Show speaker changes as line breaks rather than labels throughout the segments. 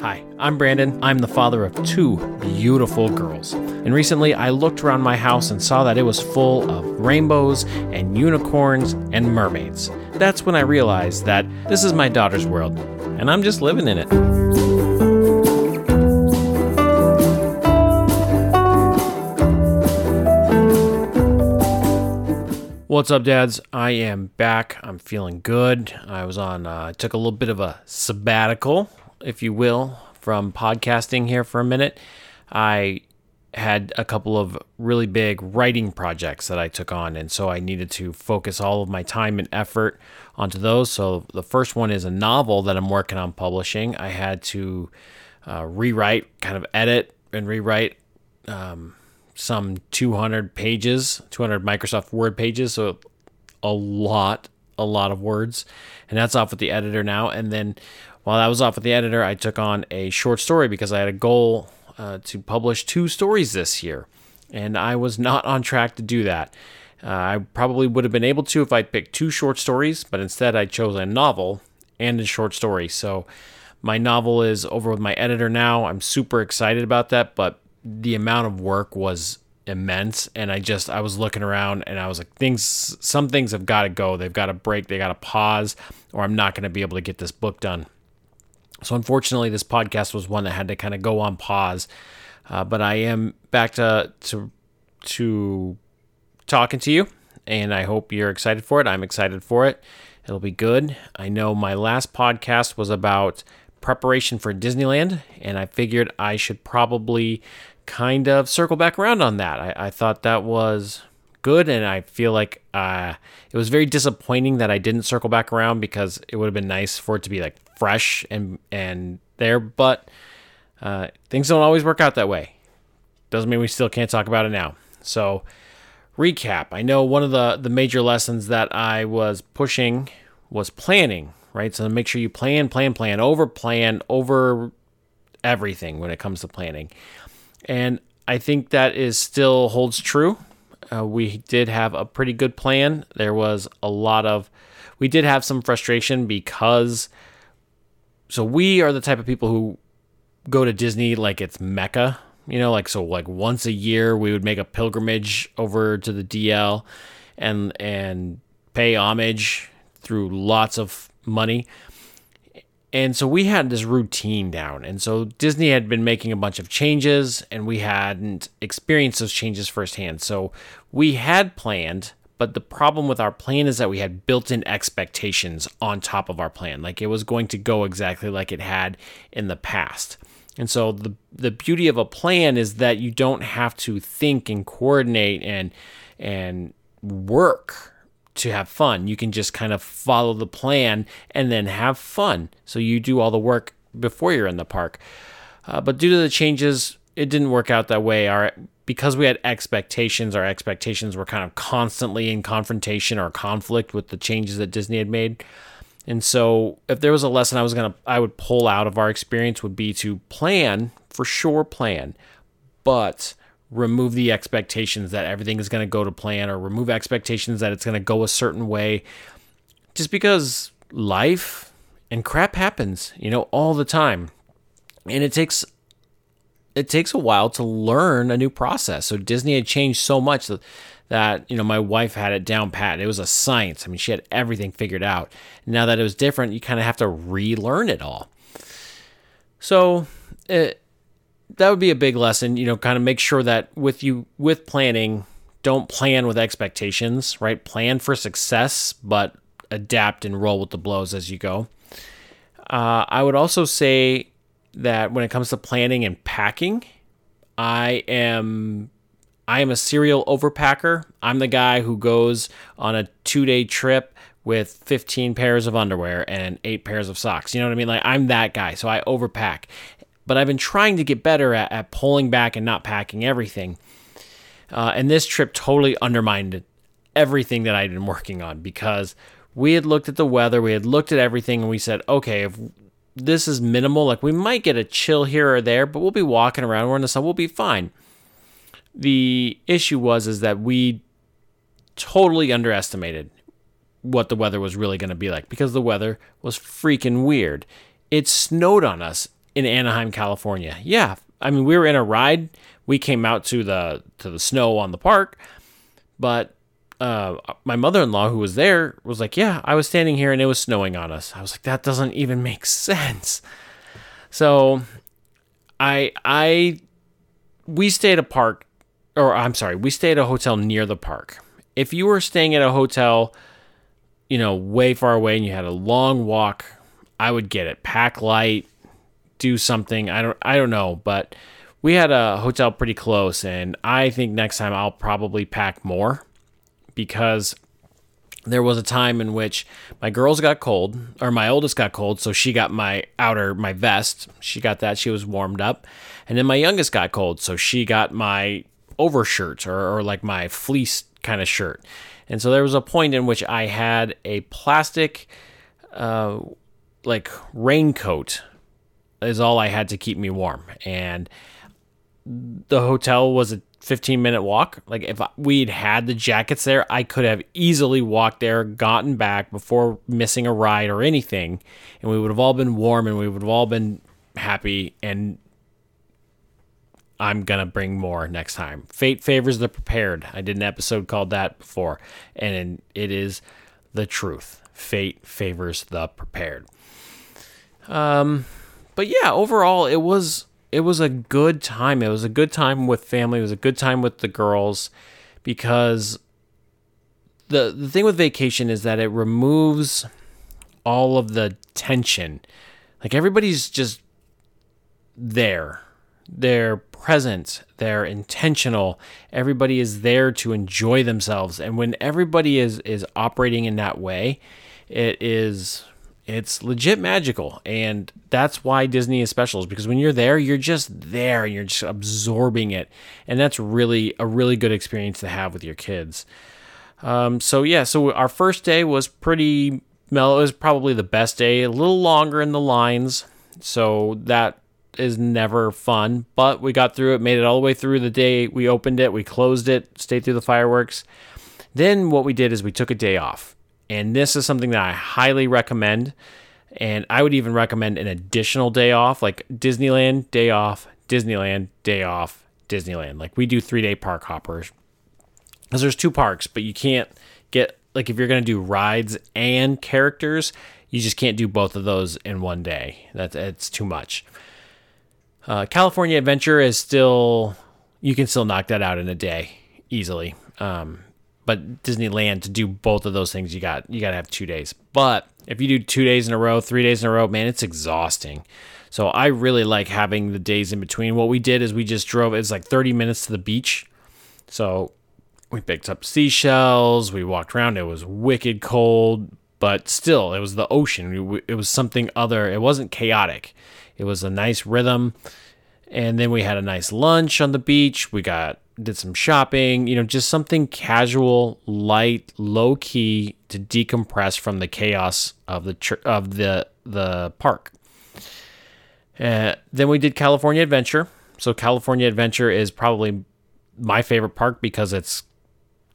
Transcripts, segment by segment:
Hi, I'm Brandon. I'm the father of two beautiful girls. And recently I looked around my house and saw that it was full of rainbows and unicorns and mermaids. That's when I realized that this is my daughter's world, and I'm just living in it. What's up, dads? I am back. I'm feeling good. I was on, uh, I took a little bit of a sabbatical, if you will, from podcasting here for a minute. I had a couple of really big writing projects that I took on, and so I needed to focus all of my time and effort onto those. So the first one is a novel that I'm working on publishing. I had to uh, rewrite, kind of edit and rewrite. Um, some 200 pages, 200 Microsoft Word pages, so a lot, a lot of words. And that's off with the editor now. And then while I was off with the editor, I took on a short story because I had a goal uh, to publish two stories this year. And I was not on track to do that. Uh, I probably would have been able to if I'd picked two short stories, but instead I chose a novel and a short story. So my novel is over with my editor now. I'm super excited about that, but the amount of work was immense and I just I was looking around and I was like things some things have got to go they've got to break they got to pause or I'm not going to be able to get this book done so unfortunately this podcast was one that had to kind of go on pause uh, but I am back to to to talking to you and I hope you're excited for it. I'm excited for it. It'll be good. I know my last podcast was about preparation for Disneyland and I figured I should probably kind of circle back around on that. I, I thought that was good, and I feel like uh, it was very disappointing that I didn't circle back around because it would have been nice for it to be like fresh and and there. But uh, things don't always work out that way. Doesn't mean we still can't talk about it now. So recap. I know one of the the major lessons that I was pushing was planning. Right, so make sure you plan, plan, plan, over plan, over everything when it comes to planning. And I think that is still holds true. Uh, we did have a pretty good plan. There was a lot of, we did have some frustration because, so we are the type of people who go to Disney like it's Mecca, you know, like so like once a year we would make a pilgrimage over to the DL and and pay homage through lots of money. And so we had this routine down. And so Disney had been making a bunch of changes and we hadn't experienced those changes firsthand. So we had planned, but the problem with our plan is that we had built in expectations on top of our plan. Like it was going to go exactly like it had in the past. And so the the beauty of a plan is that you don't have to think and coordinate and and work to have fun. You can just kind of follow the plan and then have fun. So you do all the work before you're in the park. Uh, but due to the changes, it didn't work out that way. Our because we had expectations, our expectations were kind of constantly in confrontation or conflict with the changes that Disney had made. And so if there was a lesson I was gonna I would pull out of our experience would be to plan, for sure plan, but remove the expectations that everything is going to go to plan or remove expectations that it's going to go a certain way just because life and crap happens you know all the time and it takes it takes a while to learn a new process. So disney had changed so much that, that you know my wife had it down pat. It was a science. I mean she had everything figured out. Now that it was different you kind of have to relearn it all. So it, that would be a big lesson, you know, kind of make sure that with you with planning, don't plan with expectations, right? Plan for success, but adapt and roll with the blows as you go. Uh, I would also say that when it comes to planning and packing, I am I am a serial overpacker. I'm the guy who goes on a two day trip with 15 pairs of underwear and eight pairs of socks. You know what I mean? Like I'm that guy. So I overpack but I've been trying to get better at, at pulling back and not packing everything. Uh, and this trip totally undermined everything that I'd been working on because we had looked at the weather, we had looked at everything, and we said, okay, if this is minimal, like we might get a chill here or there, but we'll be walking around, we're in the sun, we'll be fine. The issue was is that we totally underestimated what the weather was really going to be like because the weather was freaking weird. It snowed on us in Anaheim, California. Yeah, I mean we were in a ride. We came out to the to the snow on the park, but uh, my mother-in-law who was there was like, "Yeah, I was standing here and it was snowing on us." I was like, "That doesn't even make sense." So, I I we stayed a park, or I'm sorry, we stayed at a hotel near the park. If you were staying at a hotel, you know, way far away and you had a long walk, I would get it. Pack light, do something. I don't I don't know, but we had a hotel pretty close and I think next time I'll probably pack more because there was a time in which my girls got cold or my oldest got cold so she got my outer my vest. She got that. She was warmed up. And then my youngest got cold so she got my overshirt or, or like my fleece kind of shirt. And so there was a point in which i had a plastic uh, like raincoat is all i had to keep me warm. And the hotel was a 15 minute walk. Like if we'd had the jackets there, I could have easily walked there, gotten back before missing a ride or anything, and we would have all been warm and we would have all been happy. And I'm gonna bring more next time. Fate favors the prepared. I did an episode called that before, and it is the truth. Fate favors the prepared. Um, but yeah, overall, it was it was a good time. It was a good time with family. It was a good time with the girls because the the thing with vacation is that it removes all of the tension. Like everybody's just there. They're present, they're intentional. Everybody is there to enjoy themselves. And when everybody is is operating in that way, it is it's legit magical and that's why disney is special is because when you're there you're just there and you're just absorbing it and that's really a really good experience to have with your kids. Um, so yeah so our first day was pretty mellow it was probably the best day a little longer in the lines so that is never fun but we got through it made it all the way through the day we opened it we closed it stayed through the fireworks. Then what we did is we took a day off and this is something that I highly recommend. And I would even recommend an additional day off, like Disneyland, day off, Disneyland, day off, Disneyland. Like we do three day park hoppers. Because there's two parks, but you can't get, like, if you're going to do rides and characters, you just can't do both of those in one day. That's it's too much. Uh, California Adventure is still, you can still knock that out in a day easily. Um, but Disneyland to do both of those things, you got you got to have two days. But if you do two days in a row, three days in a row, man, it's exhausting. So I really like having the days in between. What we did is we just drove. It's like 30 minutes to the beach. So we picked up seashells. We walked around. It was wicked cold, but still, it was the ocean. It was something other. It wasn't chaotic. It was a nice rhythm. And then we had a nice lunch on the beach. We got did some shopping, you know, just something casual, light, low key to decompress from the chaos of the tr- of the the park. Uh, then we did California Adventure. So California Adventure is probably my favorite park because it's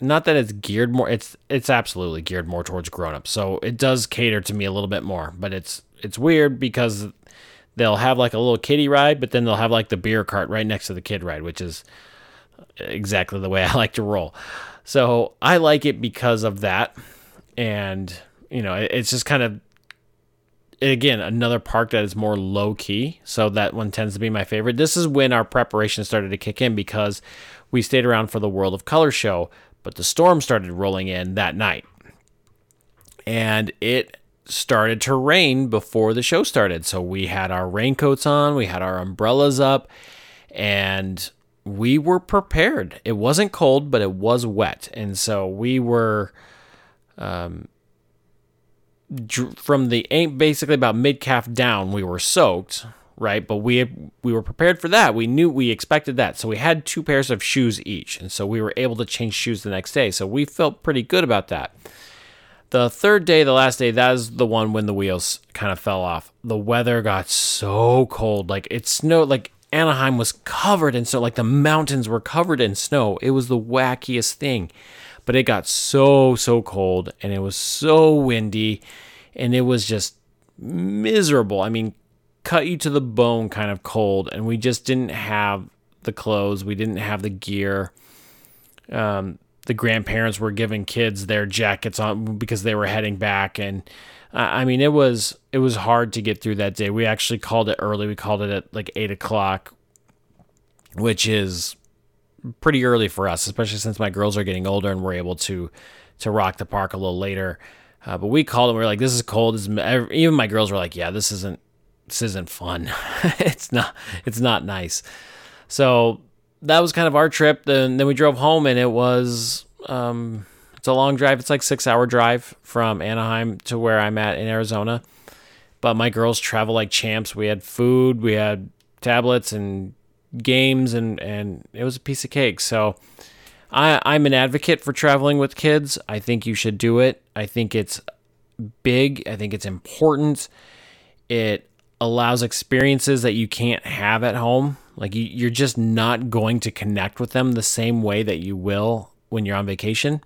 not that it's geared more it's it's absolutely geared more towards grown-ups. So it does cater to me a little bit more, but it's it's weird because they'll have like a little kiddie ride, but then they'll have like the beer cart right next to the kid ride, which is exactly the way I like to roll. So I like it because of that. And, you know, it's just kind of, again, another park that is more low key. So that one tends to be my favorite. This is when our preparation started to kick in because we stayed around for the World of Color show, but the storm started rolling in that night. And it started to rain before the show started. So we had our raincoats on, we had our umbrellas up, and we were prepared. It wasn't cold, but it was wet, and so we were, um, from the basically about mid calf down, we were soaked, right? But we we were prepared for that. We knew we expected that, so we had two pairs of shoes each, and so we were able to change shoes the next day. So we felt pretty good about that. The third day, the last day, that is the one when the wheels kind of fell off. The weather got so cold, like it snowed, like Anaheim was covered in snow, like the mountains were covered in snow. It was the wackiest thing. But it got so, so cold and it was so windy and it was just miserable. I mean, cut you to the bone kind of cold, and we just didn't have the clothes, we didn't have the gear. Um, the grandparents were giving kids their jackets on because they were heading back, and uh, I mean it was it was hard to get through that day. We actually called it early. We called it at like eight o'clock, which is pretty early for us, especially since my girls are getting older and we're able to to rock the park a little later. Uh, but we called and we are like, "This is cold." This is, even my girls were like, "Yeah, this isn't this isn't fun. it's not it's not nice." So that was kind of our trip. Then then we drove home and it was um, it's a long drive. It's like six hour drive from Anaheim to where I'm at in Arizona. But my girls travel like champs. We had food, we had tablets and games, and and it was a piece of cake. So I, I'm an advocate for traveling with kids. I think you should do it. I think it's big. I think it's important. It allows experiences that you can't have at home. Like you, you're just not going to connect with them the same way that you will when you're on vacation.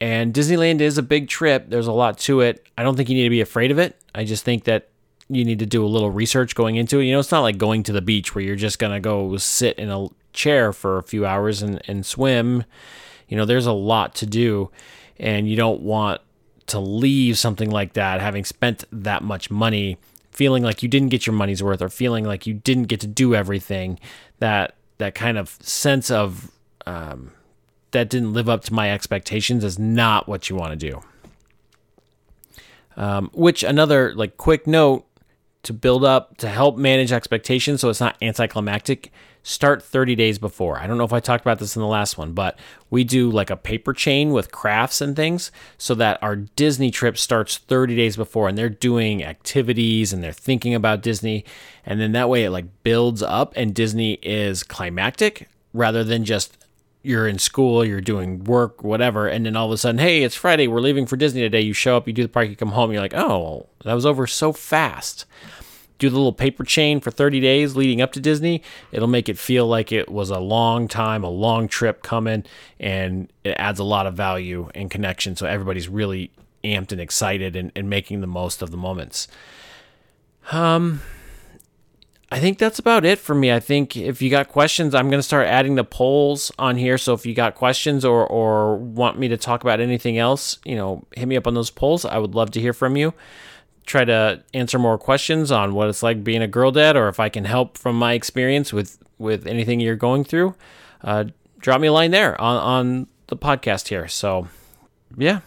And Disneyland is a big trip. There's a lot to it. I don't think you need to be afraid of it. I just think that you need to do a little research going into it. You know, it's not like going to the beach where you're just going to go sit in a chair for a few hours and, and swim. You know, there's a lot to do, and you don't want to leave something like that having spent that much money feeling like you didn't get your money's worth or feeling like you didn't get to do everything that that kind of sense of um, that didn't live up to my expectations is not what you want to do. Um, which another like quick note to build up to help manage expectations so it's not anticlimactic start 30 days before. I don't know if I talked about this in the last one, but we do like a paper chain with crafts and things so that our Disney trip starts 30 days before and they're doing activities and they're thinking about Disney. And then that way it like builds up and Disney is climactic rather than just you're in school, you're doing work, whatever, and then all of a sudden, hey, it's Friday, we're leaving for Disney today. You show up, you do the park, you come home, you're like, oh, that was over so fast do the little paper chain for 30 days leading up to Disney, it'll make it feel like it was a long time, a long trip coming, and it adds a lot of value and connection. So everybody's really amped and excited and, and making the most of the moments. Um, I think that's about it for me. I think if you got questions, I'm going to start adding the polls on here. So if you got questions or, or want me to talk about anything else, you know, hit me up on those polls. I would love to hear from you try to answer more questions on what it's like being a girl dad or if I can help from my experience with with anything you're going through, uh, drop me a line there on, on the podcast here. So, yeah,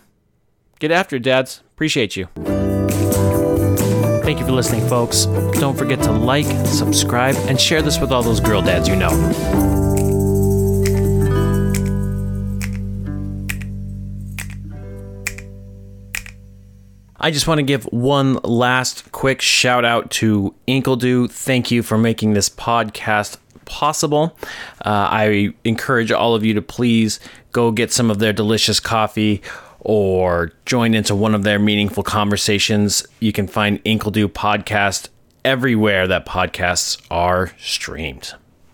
get after it, dads. Appreciate you. Thank you for listening, folks. Don't forget to like, subscribe, and share this with all those girl dads you know. I just want to give one last quick shout out to Inkledo. Thank you for making this podcast possible. Uh, I encourage all of you to please go get some of their delicious coffee or join into one of their meaningful conversations. You can find Inkledo podcast everywhere that podcasts are streamed.